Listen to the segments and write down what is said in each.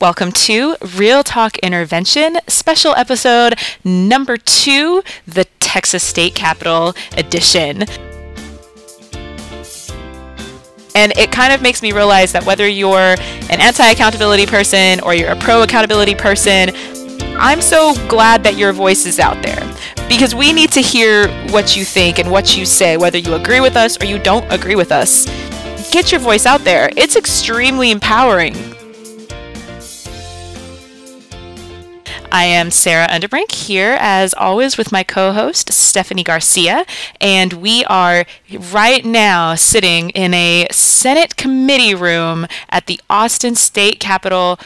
Welcome to Real Talk Intervention, special episode number two, the Texas State Capitol edition. And it kind of makes me realize that whether you're an anti accountability person or you're a pro accountability person, I'm so glad that your voice is out there because we need to hear what you think and what you say, whether you agree with us or you don't agree with us. Get your voice out there. It's extremely empowering. I am Sarah Underbrink here, as always, with my co host, Stephanie Garcia, and we are right now sitting in a Senate committee room at the Austin State Capitol,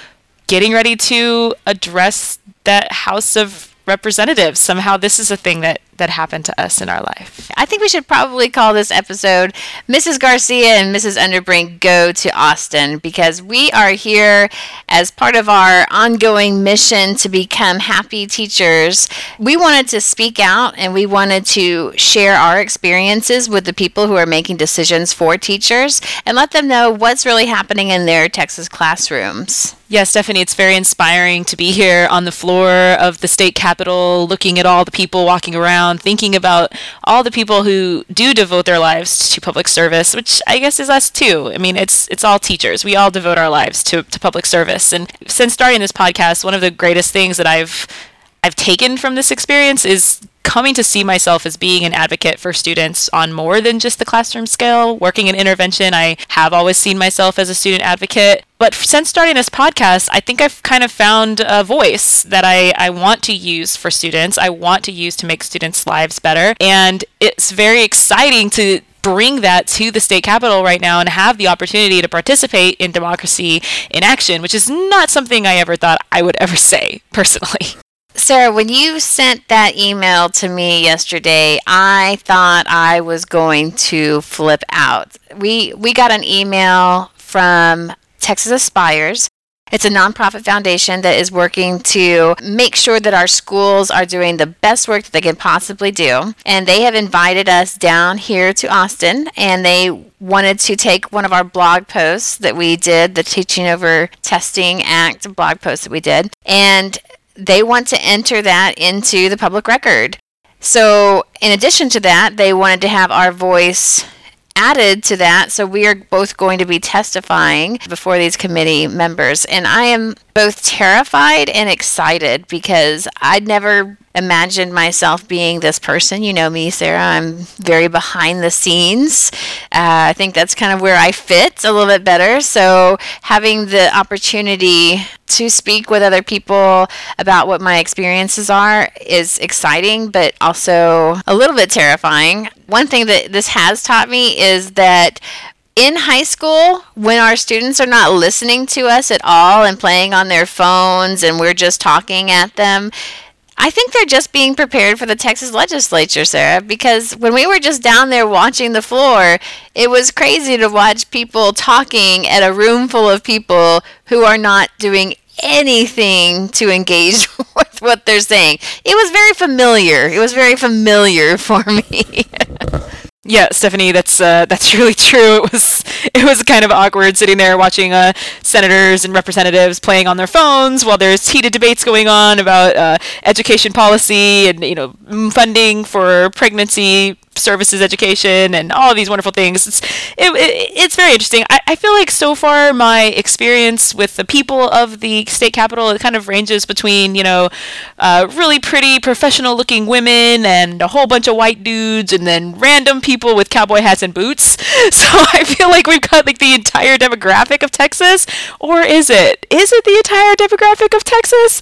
getting ready to address that House of Representatives. Somehow, this is a thing that that happened to us in our life. I think we should probably call this episode Mrs. Garcia and Mrs. Underbrink Go to Austin because we are here as part of our ongoing mission to become happy teachers. We wanted to speak out and we wanted to share our experiences with the people who are making decisions for teachers and let them know what's really happening in their Texas classrooms. Yes, Stephanie, it's very inspiring to be here on the floor of the state capitol looking at all the people walking around around thinking about all the people who do devote their lives to public service, which I guess is us too. I mean, it's it's all teachers. We all devote our lives to, to public service. And since starting this podcast, one of the greatest things that I've I've taken from this experience is coming to see myself as being an advocate for students on more than just the classroom scale. Working in intervention, I have always seen myself as a student advocate. But since starting this podcast, I think I've kind of found a voice that I, I want to use for students. I want to use to make students' lives better. And it's very exciting to bring that to the state capitol right now and have the opportunity to participate in democracy in action, which is not something I ever thought I would ever say personally. Sarah, when you sent that email to me yesterday, I thought I was going to flip out. We we got an email from Texas Aspires. It's a nonprofit foundation that is working to make sure that our schools are doing the best work that they can possibly do. And they have invited us down here to Austin and they wanted to take one of our blog posts that we did, the Teaching Over Testing Act blog post that we did, and they want to enter that into the public record. So, in addition to that, they wanted to have our voice added to that. So, we are both going to be testifying before these committee members. And I am both terrified and excited because I'd never imagined myself being this person. You know me, Sarah. I'm very behind the scenes. Uh, I think that's kind of where I fit a little bit better. So, having the opportunity to speak with other people about what my experiences are is exciting, but also a little bit terrifying. One thing that this has taught me is that in high school, when our students are not listening to us at all and playing on their phones and we're just talking at them, I think they're just being prepared for the Texas legislature, Sarah, because when we were just down there watching the floor, it was crazy to watch people talking at a room full of people who are not doing anything to engage with what they're saying. It was very familiar. It was very familiar for me. Yeah, Stephanie, that's uh, that's really true. It was it was kind of awkward sitting there watching uh, senators and representatives playing on their phones while there's heated debates going on about uh, education policy and you know funding for pregnancy services education and all these wonderful things. It's it, it, it's very interesting. I, I feel like so far my experience with the people of the state capital it kind of ranges between you know uh, really pretty professional looking women and a whole bunch of white dudes and then random people with cowboy hats and boots. So I feel like we've got like the entire demographic of Texas, or is it? Is it the entire demographic of Texas?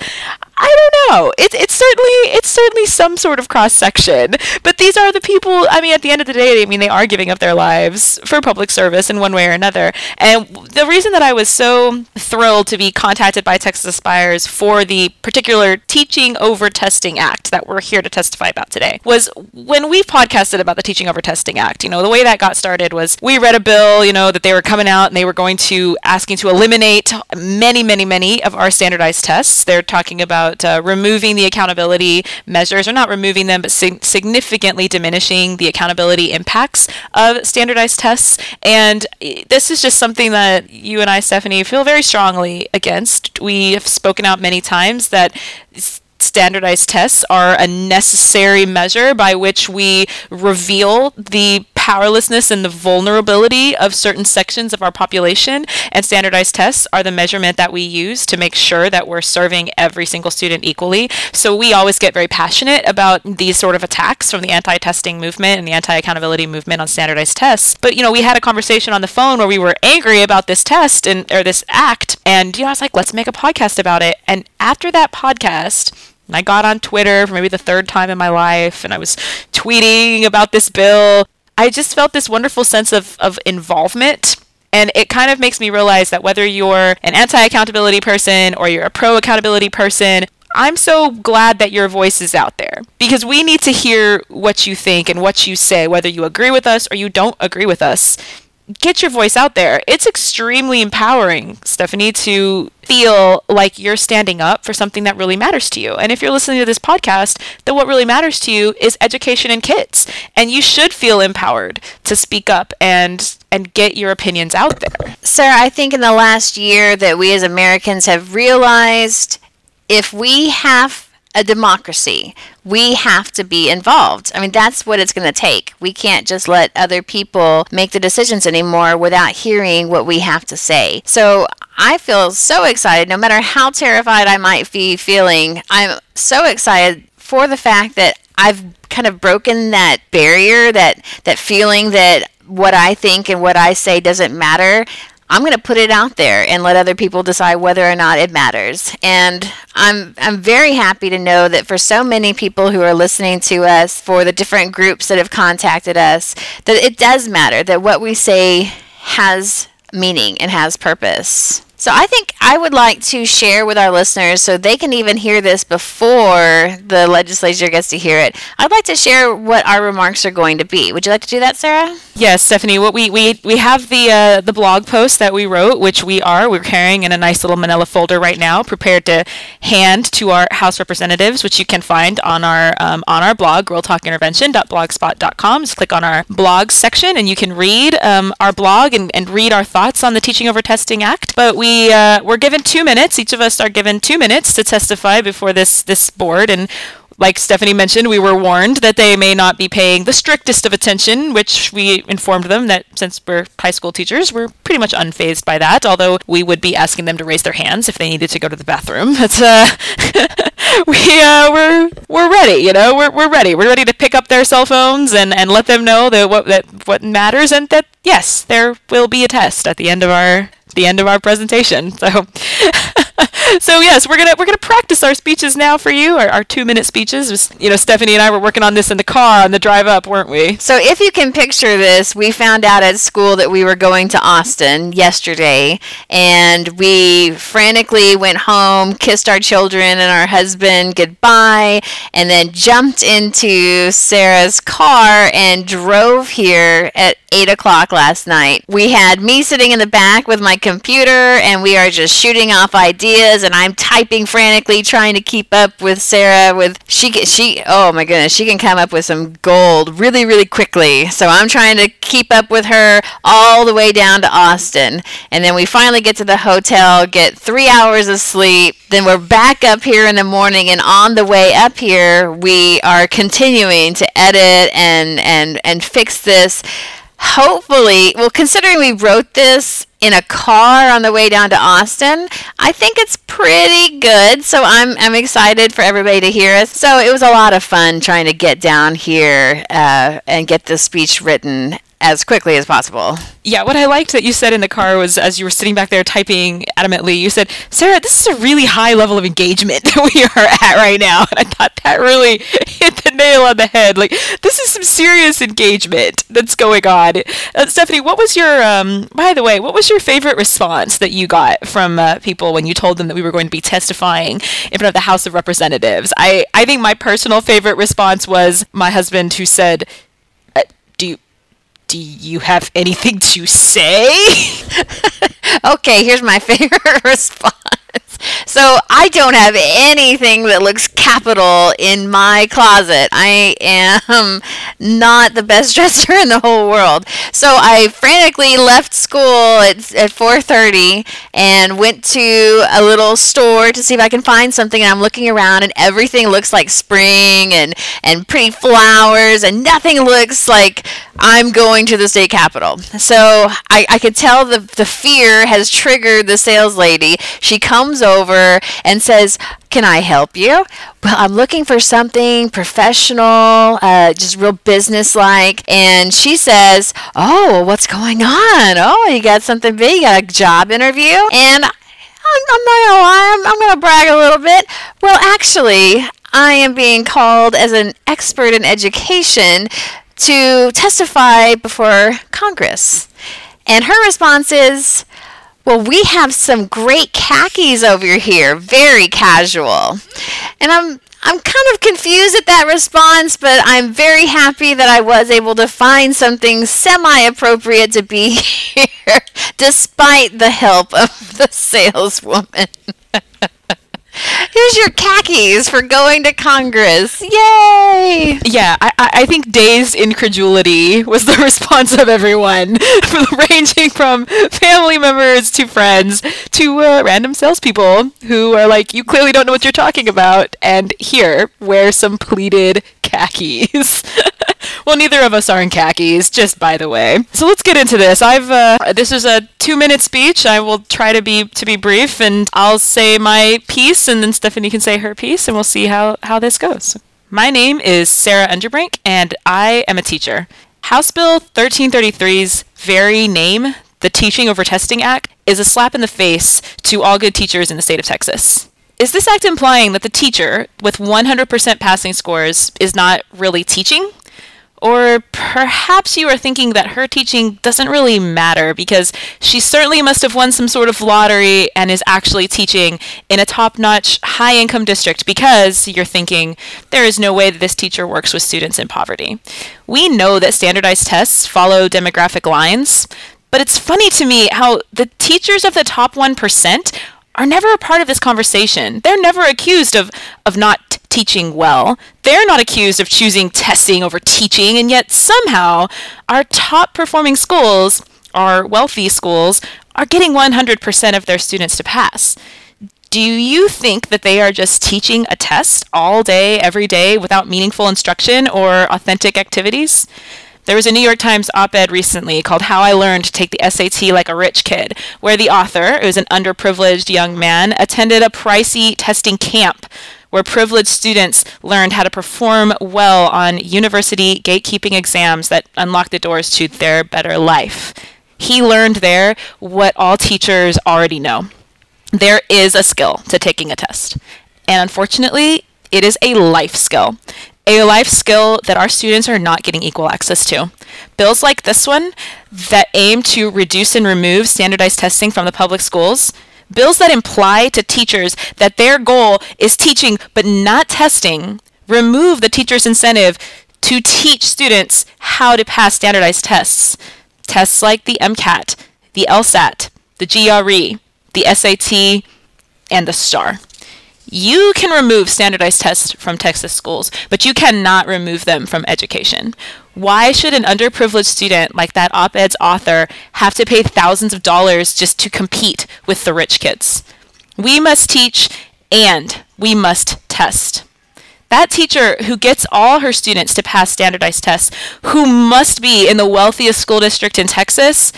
I don't know. It's it's certainly it's certainly some sort of cross section. But these are the people. I mean, at the end of the day, I mean, they are giving up their lives for public service in one way or another. And the reason that I was so thrilled to be contacted by Texas Aspires for the particular Teaching Over Testing Act that we're here to testify about today was when we podcasted about the Teaching Over Testing Act. You know, the way that got started was we read a bill. You know that they were coming out and they were going to asking to eliminate many, many, many of our standardized tests. They're talking about about uh, removing the accountability measures, or not removing them, but sig- significantly diminishing the accountability impacts of standardized tests. And eh, this is just something that you and I, Stephanie, feel very strongly against. We have spoken out many times that standardized tests are a necessary measure by which we reveal the powerlessness and the vulnerability of certain sections of our population. And standardized tests are the measurement that we use to make sure that we're serving every single student equally. So we always get very passionate about these sort of attacks from the anti testing movement and the anti accountability movement on standardized tests. But, you know, we had a conversation on the phone where we were angry about this test and, or this act. And, you know, I was like, let's make a podcast about it. And after that podcast, I got on Twitter for maybe the third time in my life and I was tweeting about this bill. I just felt this wonderful sense of, of involvement. And it kind of makes me realize that whether you're an anti accountability person or you're a pro accountability person, I'm so glad that your voice is out there because we need to hear what you think and what you say, whether you agree with us or you don't agree with us get your voice out there. It's extremely empowering, Stephanie, to feel like you're standing up for something that really matters to you. And if you're listening to this podcast, then what really matters to you is education and kids. And you should feel empowered to speak up and and get your opinions out there. Sarah, I think in the last year that we as Americans have realized if we have a democracy. We have to be involved. I mean, that's what it's going to take. We can't just let other people make the decisions anymore without hearing what we have to say. So I feel so excited, no matter how terrified I might be feeling, I'm so excited for the fact that I've kind of broken that barrier, that, that feeling that what I think and what I say doesn't matter. I'm going to put it out there and let other people decide whether or not it matters. And I'm I'm very happy to know that for so many people who are listening to us, for the different groups that have contacted us, that it does matter that what we say has meaning and has purpose. So I think I would like to share with our listeners so they can even hear this before the legislature gets to hear it. I'd like to share what our remarks are going to be. Would you like to do that, Sarah? Yes, Stephanie. What we we, we have the uh, the blog post that we wrote, which we are we're carrying in a nice little Manila folder right now, prepared to hand to our House representatives, which you can find on our um, on our blog, realtalkintervention.blogspot.com. Just click on our blog section, and you can read um, our blog and, and read our thoughts on the Teaching Over Testing Act. But we we uh, we're given two minutes. Each of us are given two minutes to testify before this this board, and like Stephanie mentioned, we were warned that they may not be paying the strictest of attention, which we informed them that since we're high school teachers, we're pretty much unfazed by that, although we would be asking them to raise their hands if they needed to go to the bathroom. But uh, we, uh, we're, we're ready, you know, we're, we're ready. We're ready to pick up their cell phones and, and let them know that what, that what matters and that, yes, there will be a test at the end of our the end of our presentation. So, so yes, we're gonna we're gonna practice our speeches now for you, our, our two minute speeches. You know, Stephanie and I were working on this in the car on the drive up, weren't we? So if you can picture this, we found out at school that we were going to Austin yesterday, and we frantically went home, kissed our children and our husband goodbye, and then jumped into Sarah's car and drove here at eight o'clock last night. We had me sitting in the back with my computer, and we are just shooting off ideas, and I'm typing frantically, trying to keep up with Sarah. With she, she, oh my goodness, she can come up with some gold really, really quickly. So I'm trying to keep up with her all the way down to Austin, and then we finally get to the hotel, get three hours of sleep. Then we're back up here in the morning, and on the way up here, we are continuing to edit and and and fix this hopefully, well, considering we wrote this in a car on the way down to Austin, I think it's pretty good. So I'm I'm excited for everybody to hear us. So it was a lot of fun trying to get down here uh, and get the speech written as quickly as possible. Yeah, what I liked that you said in the car was as you were sitting back there typing adamantly, you said, Sarah, this is a really high level of engagement that we are at right now. And I thought that really hit the nail on the head. Like, this is some serious engagement that's going on. Uh, Stephanie, what was your, um, by the way, what was your favorite response that you got from uh, people when you told them that we were going to be testifying in front of the House of Representatives? I, I think my personal favorite response was my husband who said, uh, do you, do you have anything to say? okay, here's my favorite response. So I don't have anything that looks capital in my closet. I am not the best dresser in the whole world. So I frantically left school at, at 4.30 and went to a little store to see if I can find something. And I'm looking around and everything looks like spring and, and pretty flowers and nothing looks like I'm going to the state capitol. So I, I could tell the, the fear has triggered the sales lady. She comes over and says, Can I help you? Well, I'm looking for something professional, uh, just real business-like. And she says, Oh, what's going on? Oh, you got something big? You got a job interview? And I'm, I'm not gonna lie, I'm, I'm gonna brag a little bit. Well, actually, I am being called as an expert in education to testify before Congress. And her response is, well, we have some great khakis over here, very casual. And I'm I'm kind of confused at that response, but I'm very happy that I was able to find something semi appropriate to be here, despite the help of the saleswoman. Here's your khakis for going to Congress. Yay! Yeah, I, I think dazed incredulity was the response of everyone, ranging from family members to friends to uh, random salespeople who are like, you clearly don't know what you're talking about, and here, wear some pleated khakis. well, neither of us are in khakis, just by the way. So let's get into this. I've uh, this is a two-minute speech. I will try to be to be brief, and I'll say my piece, and then Stephanie can say her piece, and we'll see how how this goes. My name is Sarah Underbrink, and I am a teacher. House Bill 1333's very name, the Teaching Over Testing Act, is a slap in the face to all good teachers in the state of Texas. Is this act implying that the teacher with 100% passing scores is not really teaching? Or perhaps you are thinking that her teaching doesn't really matter because she certainly must have won some sort of lottery and is actually teaching in a top notch, high income district because you're thinking there is no way that this teacher works with students in poverty. We know that standardized tests follow demographic lines, but it's funny to me how the teachers of the top 1% are never a part of this conversation. They're never accused of, of not teaching well. They're not accused of choosing testing over teaching, and yet somehow our top performing schools, our wealthy schools, are getting 100% of their students to pass. Do you think that they are just teaching a test all day, every day, without meaningful instruction or authentic activities? There was a New York Times op ed recently called How I Learned to Take the SAT Like a Rich Kid, where the author, who was an underprivileged young man, attended a pricey testing camp where privileged students learned how to perform well on university gatekeeping exams that unlocked the doors to their better life. He learned there what all teachers already know. There is a skill to taking a test. And unfortunately, it is a life skill a life skill that our students are not getting equal access to. Bills like this one that aim to reduce and remove standardized testing from the public schools, bills that imply to teachers that their goal is teaching but not testing, remove the teacher's incentive to teach students how to pass standardized tests. Tests like the MCAT, the LSAT, the GRE, the SAT, and the STAAR. You can remove standardized tests from Texas schools, but you cannot remove them from education. Why should an underprivileged student like that op ed's author have to pay thousands of dollars just to compete with the rich kids? We must teach and we must test. That teacher who gets all her students to pass standardized tests, who must be in the wealthiest school district in Texas,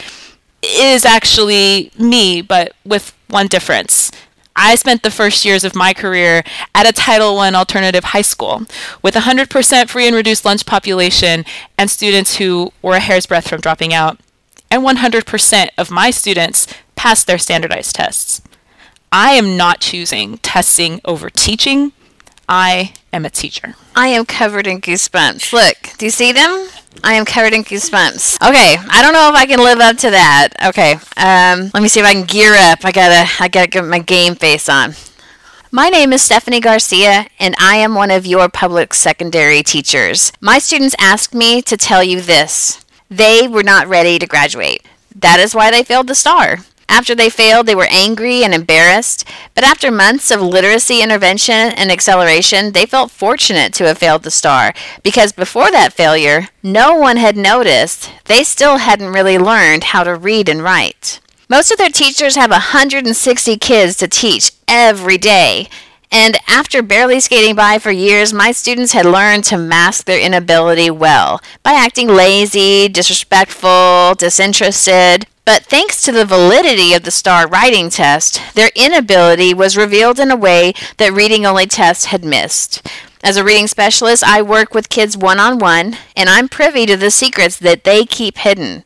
is actually me, but with one difference. I spent the first years of my career at a Title I alternative high school with 100% free and reduced lunch population and students who were a hair's breadth from dropping out. And 100% of my students passed their standardized tests. I am not choosing testing over teaching. I am a teacher. I am covered in goosebumps. Look, do you see them? I am covered in goosebumps. Okay, I don't know if I can live up to that. Okay, um, let me see if I can gear up. I gotta, I gotta get my game face on. My name is Stephanie Garcia, and I am one of your public secondary teachers. My students asked me to tell you this. They were not ready to graduate. That is why they failed the STAAR. After they failed, they were angry and embarrassed. But after months of literacy intervention and acceleration, they felt fortunate to have failed the STAAR because before that failure, no one had noticed they still hadn't really learned how to read and write. Most of their teachers have 160 kids to teach every day. And after barely skating by for years, my students had learned to mask their inability well by acting lazy, disrespectful, disinterested. But thanks to the validity of the STAAR writing test, their inability was revealed in a way that reading only tests had missed. As a reading specialist, I work with kids one on one, and I'm privy to the secrets that they keep hidden.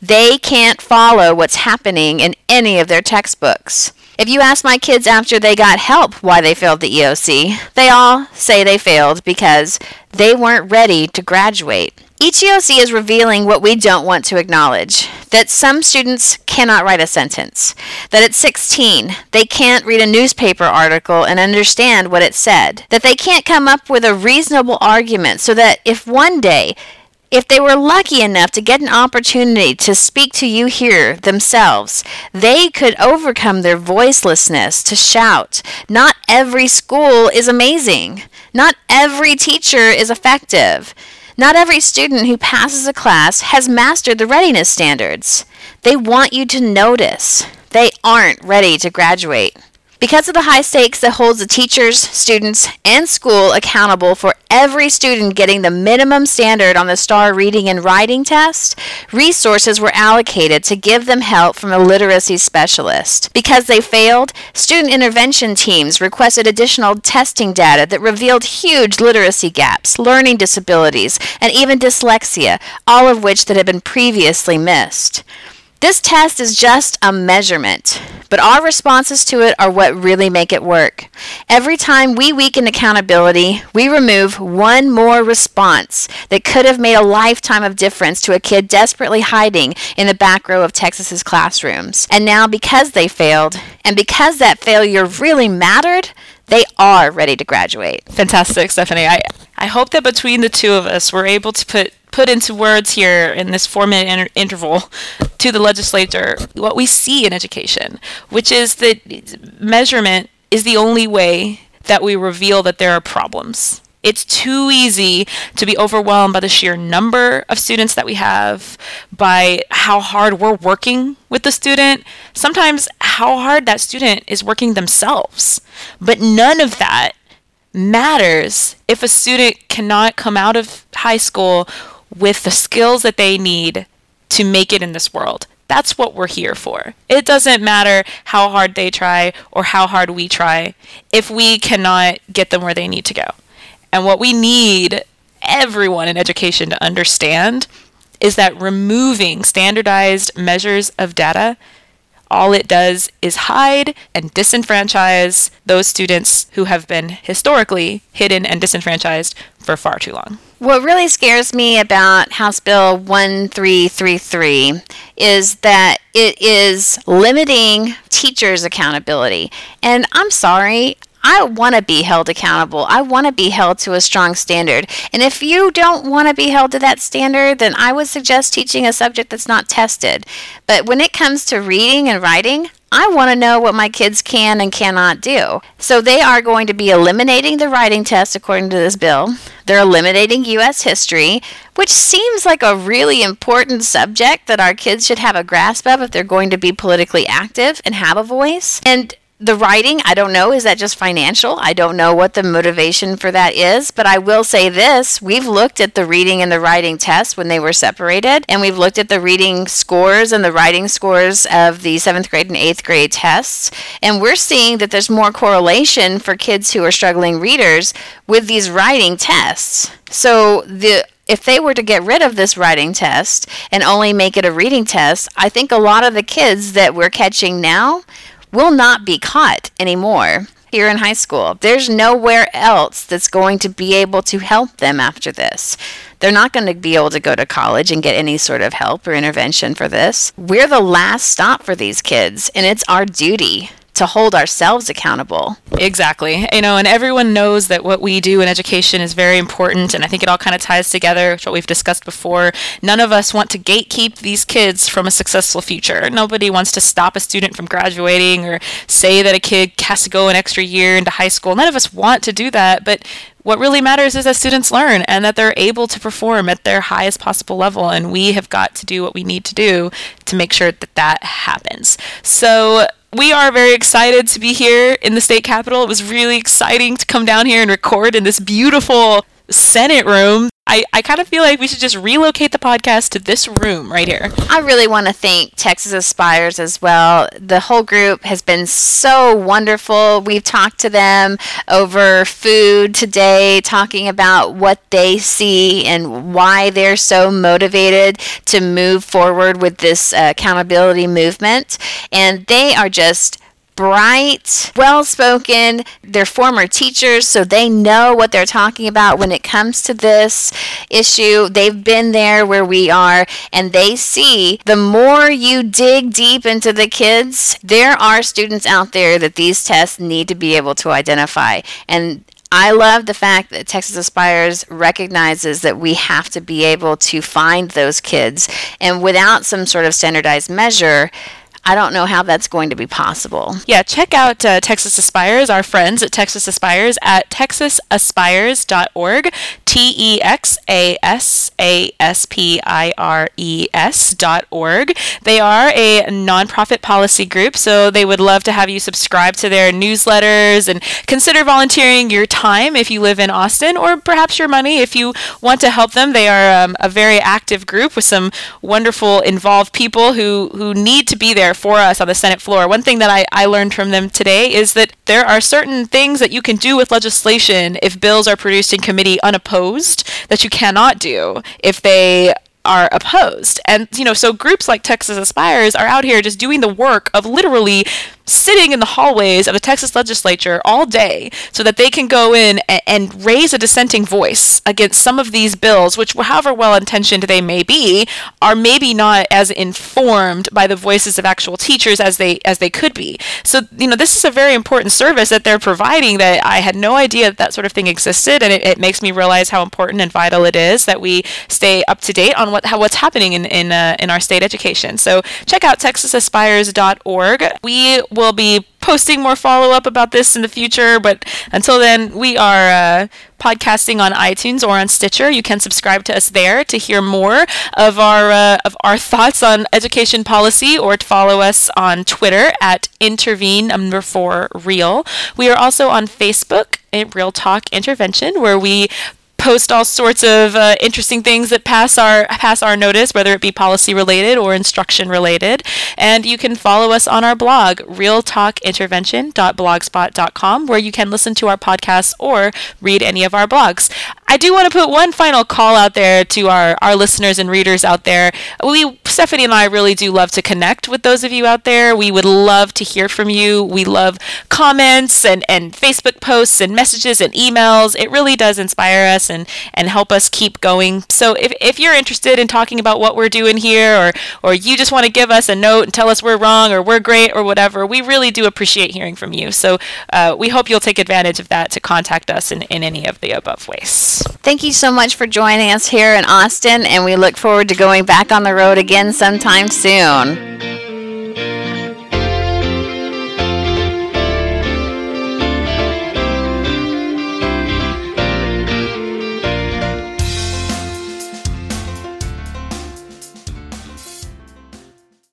They can't follow what's happening in any of their textbooks. If you ask my kids after they got help why they failed the EOC, they all say they failed because they weren't ready to graduate. Each EOC is revealing what we don't want to acknowledge that some students cannot write a sentence, that at 16 they can't read a newspaper article and understand what it said, that they can't come up with a reasonable argument so that if one day if they were lucky enough to get an opportunity to speak to you here themselves, they could overcome their voicelessness to shout. Not every school is amazing. Not every teacher is effective. Not every student who passes a class has mastered the readiness standards. They want you to notice they aren't ready to graduate. Because of the high stakes that holds the teachers, students, and school accountable for every student getting the minimum standard on the STAAR reading and writing test, resources were allocated to give them help from a literacy specialist. Because they failed, student intervention teams requested additional testing data that revealed huge literacy gaps, learning disabilities, and even dyslexia, all of which that had been previously missed. This test is just a measurement, but our responses to it are what really make it work. Every time we weaken accountability, we remove one more response that could have made a lifetime of difference to a kid desperately hiding in the back row of Texas's classrooms. And now, because they failed, and because that failure really mattered, they are ready to graduate. Fantastic, Stephanie. I, I hope that between the two of us, we're able to put put into words here in this four minute inter- interval to the legislature what we see in education, which is that measurement is the only way that we reveal that there are problems. It's too easy to be overwhelmed by the sheer number of students that we have, by how hard we're working with the student, sometimes how hard that student is working themselves. But none of that matters if a student cannot come out of high school with the skills that they need to make it in this world. That's what we're here for. It doesn't matter how hard they try or how hard we try if we cannot get them where they need to go. And what we need everyone in education to understand is that removing standardized measures of data all it does is hide and disenfranchise those students who have been historically hidden and disenfranchised for far too long. What really scares me about House Bill 1333 is that it is limiting teachers' accountability. And I'm sorry, I want to be held accountable. I want to be held to a strong standard. And if you don't want to be held to that standard, then I would suggest teaching a subject that's not tested. But when it comes to reading and writing, I want to know what my kids can and cannot do. So they are going to be eliminating the writing test according to this bill. They're eliminating U.S. history, which seems like a really important subject that our kids should have a grasp of if they're going to be politically active and have a voice. And the writing, I don't know. Is that just financial? I don't know what the motivation for that is, but I will say this. We've looked at the reading and the writing tests when they were separated, and we've looked at the reading scores and the writing scores of the seventh grade and eighth grade tests, and we're seeing that there's more correlation for kids who are struggling readers with these writing tests. So the if they were to get rid of this writing test and only make it a reading test, I think a lot of the kids that we're catching now will not be caught anymore here in high school. There's nowhere else that's going to be able to help them after this. They're not going to be able to go to college and get any sort of help or intervention for this. We're the last stop for these kids, and it's our duty to hold ourselves accountable. Exactly. You know, and everyone knows that what we do in education is very important. And I think it all kind of ties together, which what we've discussed before. None of us want to gatekeep these kids from a successful future. Nobody wants to stop a student from graduating or say that a kid has to go an extra year into high school. None of us want to do that. But what really matters is that students learn and that they're able to perform at their highest possible level. And we have got to do what we need to do to make sure that that happens. So, we are very excited to be here in the state capitol. It was really exciting to come down here and record in this beautiful Senate room. I, I kind of feel like we should just relocate the podcast to this room right here. I really want to thank Texas Aspires as well. The whole group has been so wonderful. We've talked to them over food today, talking about what they see and why they're so motivated to move forward with this uh, accountability movement. And they are just bright, well spoken. They're former teachers, so they know what they're talking about when it comes to this issue. They've been there where we are, and they see the more you dig deep into the kids, there are students out there that these tests need to be able to identify. And I love the fact that Texas Aspires recognizes that we have to be able to find those kids. And without some sort of standardized measure, I don't know how that's going to be possible. Yeah, check out uh, Texas Aspires, our friends at Texas Aspires at texasaspires.org, T E X A S A S P I R E S dot org. They are a nonprofit policy group, so they would love to have you subscribe to their newsletters and consider volunteering your time if you live in Austin, or perhaps your money if you want to help them. They are um, a very active group with some wonderful, involved people who, who need to be there for us on the Senate floor. One thing that I, I learned from them today is that there are certain things that you can do with legislation if bills are produced in committee unopposed that you cannot do if they are opposed. And, you know, so groups like Texas Aspires are out here just doing the work of literally sitting in the hallways of the Texas legislature all day so that they can go in and, and raise a dissenting voice against some of these bills, which, however well intentioned they may be, are maybe not as informed by the voices of actual teachers as they as they could be. So, you know, this is a very important service that they're providing that I had no idea that, that sort of thing existed, and it, it makes me realize how important and vital it is that we stay up to date on what how, what's happening in in, uh, in our state education. So, check out texasaspires.org. We will be posting more follow up about this in the future, but until then, we are uh, podcasting on iTunes or on Stitcher. You can subscribe to us there to hear more of our uh, of our thoughts on education policy, or to follow us on Twitter at intervene number four real. We are also on Facebook at Real Talk Intervention, where we post all sorts of uh, interesting things that pass our pass our notice, whether it be policy related or instruction related. And you can follow us on our blog, realtalkintervention.blogspot.com, where you can listen to our podcasts or read any of our blogs. I do want to put one final call out there to our, our listeners and readers out there. We, Stephanie and I really do love to connect with those of you out there. We would love to hear from you. We love comments and, and Facebook posts and messages and emails. It really does inspire us and, and help us keep going. So if, if you're interested in talking about what we're doing here or, or you just want to give us a note and tell us we're wrong or we're great or whatever, we really do appreciate hearing from you. So uh, we hope you'll take advantage of that to contact us in, in any of the above ways. Thank you so much for joining us here in Austin, and we look forward to going back on the road again sometime soon.